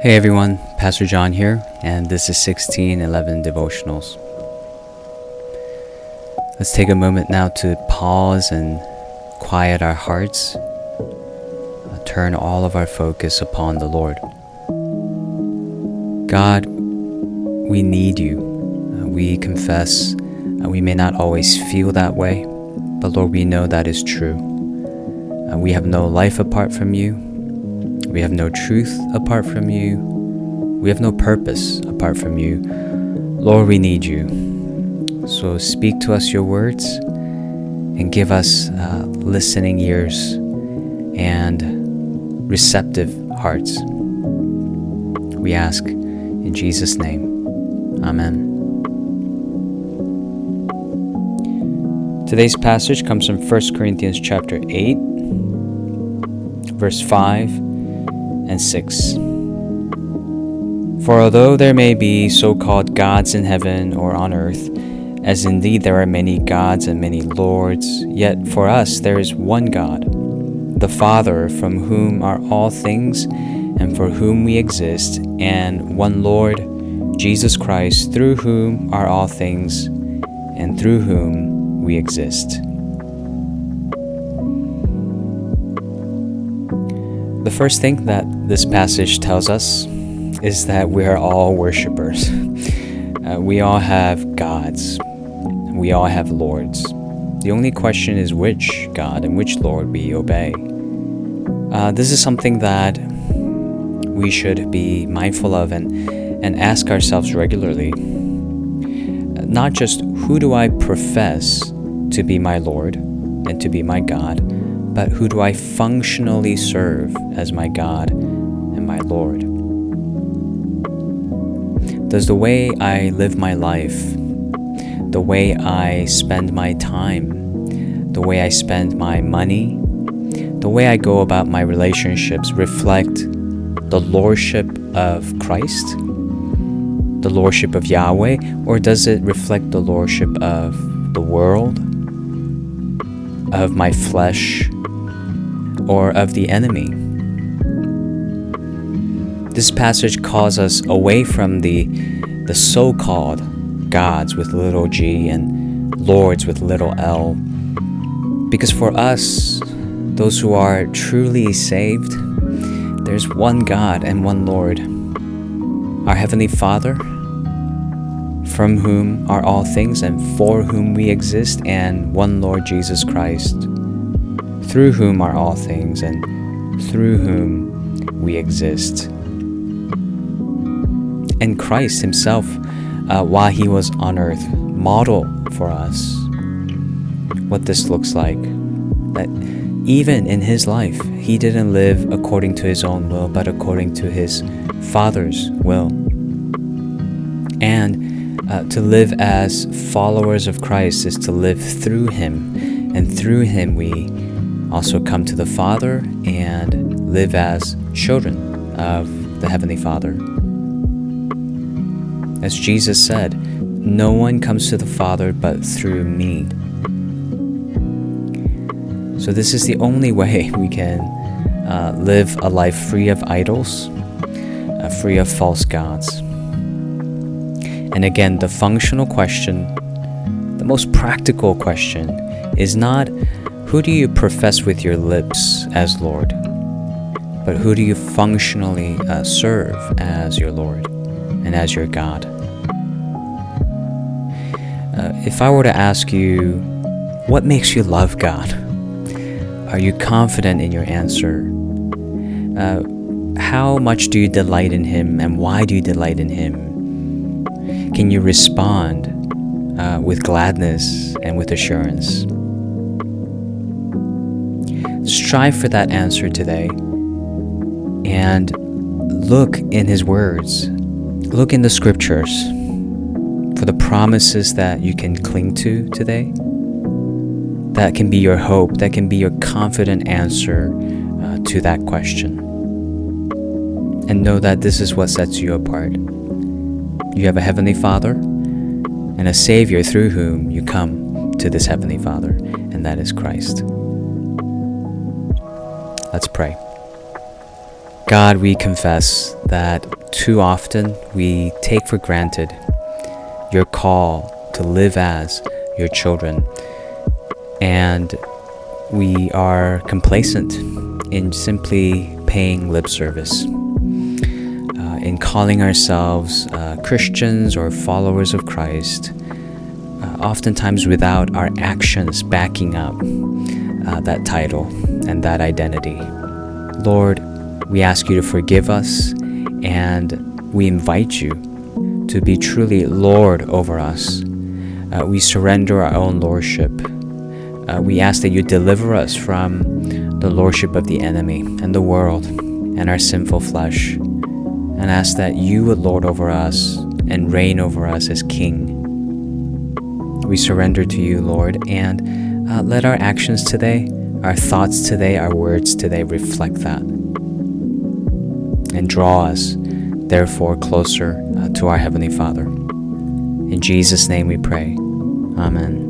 Hey everyone, Pastor John here, and this is 1611 Devotionals. Let's take a moment now to pause and quiet our hearts, turn all of our focus upon the Lord. God, we need you. Uh, we confess uh, we may not always feel that way, but Lord, we know that is true. Uh, we have no life apart from you. We have no truth apart from you. We have no purpose apart from you. Lord, we need you. So speak to us your words and give us uh, listening ears and receptive hearts. We ask in Jesus' name. Amen. Today's passage comes from 1 Corinthians chapter 8, verse 5 and 6. For although there may be so called gods in heaven or on earth, as indeed there are many gods and many lords, yet for us there is one God, the Father, from whom are all things and for whom we exist, and one Lord, Jesus Christ, through whom are all things and through whom we exist. The first thing that this passage tells us is that we are all worshippers. Uh, we all have gods. We all have lords. The only question is which God and which Lord we obey. Uh, this is something that we should be mindful of and, and ask ourselves regularly. Not just who do I profess to be my Lord and to be my God, but who do I functionally serve as my God and my Lord? Does the way I live my life, the way I spend my time, the way I spend my money, the way I go about my relationships reflect the lordship of Christ, the lordship of Yahweh, or does it reflect the lordship of the world, of my flesh, or of the enemy. This passage calls us away from the, the so called gods with little g and lords with little l. Because for us, those who are truly saved, there's one God and one Lord, our Heavenly Father, from whom are all things and for whom we exist, and one Lord Jesus Christ through whom are all things and through whom we exist. And Christ Himself, uh, while He was on earth, model for us what this looks like. That even in His life, He didn't live according to His own will, but according to His Father's will. And uh, to live as followers of Christ is to live through Him, and through Him we also come to the Father and live as children of the Heavenly Father. As Jesus said, no one comes to the Father but through me. So, this is the only way we can uh, live a life free of idols, uh, free of false gods. And again, the functional question, the most practical question, is not who do you profess with your lips as Lord? But who do you functionally uh, serve as your Lord and as your God? Uh, if I were to ask you, what makes you love God? Are you confident in your answer? Uh, how much do you delight in Him and why do you delight in Him? Can you respond uh, with gladness and with assurance? Strive for that answer today and look in His words. Look in the scriptures for the promises that you can cling to today. That can be your hope, that can be your confident answer uh, to that question. And know that this is what sets you apart. You have a Heavenly Father and a Savior through whom you come to this Heavenly Father, and that is Christ. Let's pray. God, we confess that too often we take for granted your call to live as your children, and we are complacent in simply paying lip service, uh, in calling ourselves uh, Christians or followers of Christ, uh, oftentimes without our actions backing up uh, that title and that identity. Lord, we ask you to forgive us and we invite you to be truly Lord over us. Uh, we surrender our own lordship. Uh, we ask that you deliver us from the lordship of the enemy and the world and our sinful flesh, and ask that you would lord over us and reign over us as King. We surrender to you, Lord, and uh, let our actions today, our thoughts today, our words today reflect that. And draw us, therefore, closer uh, to our Heavenly Father. In Jesus' name we pray. Amen.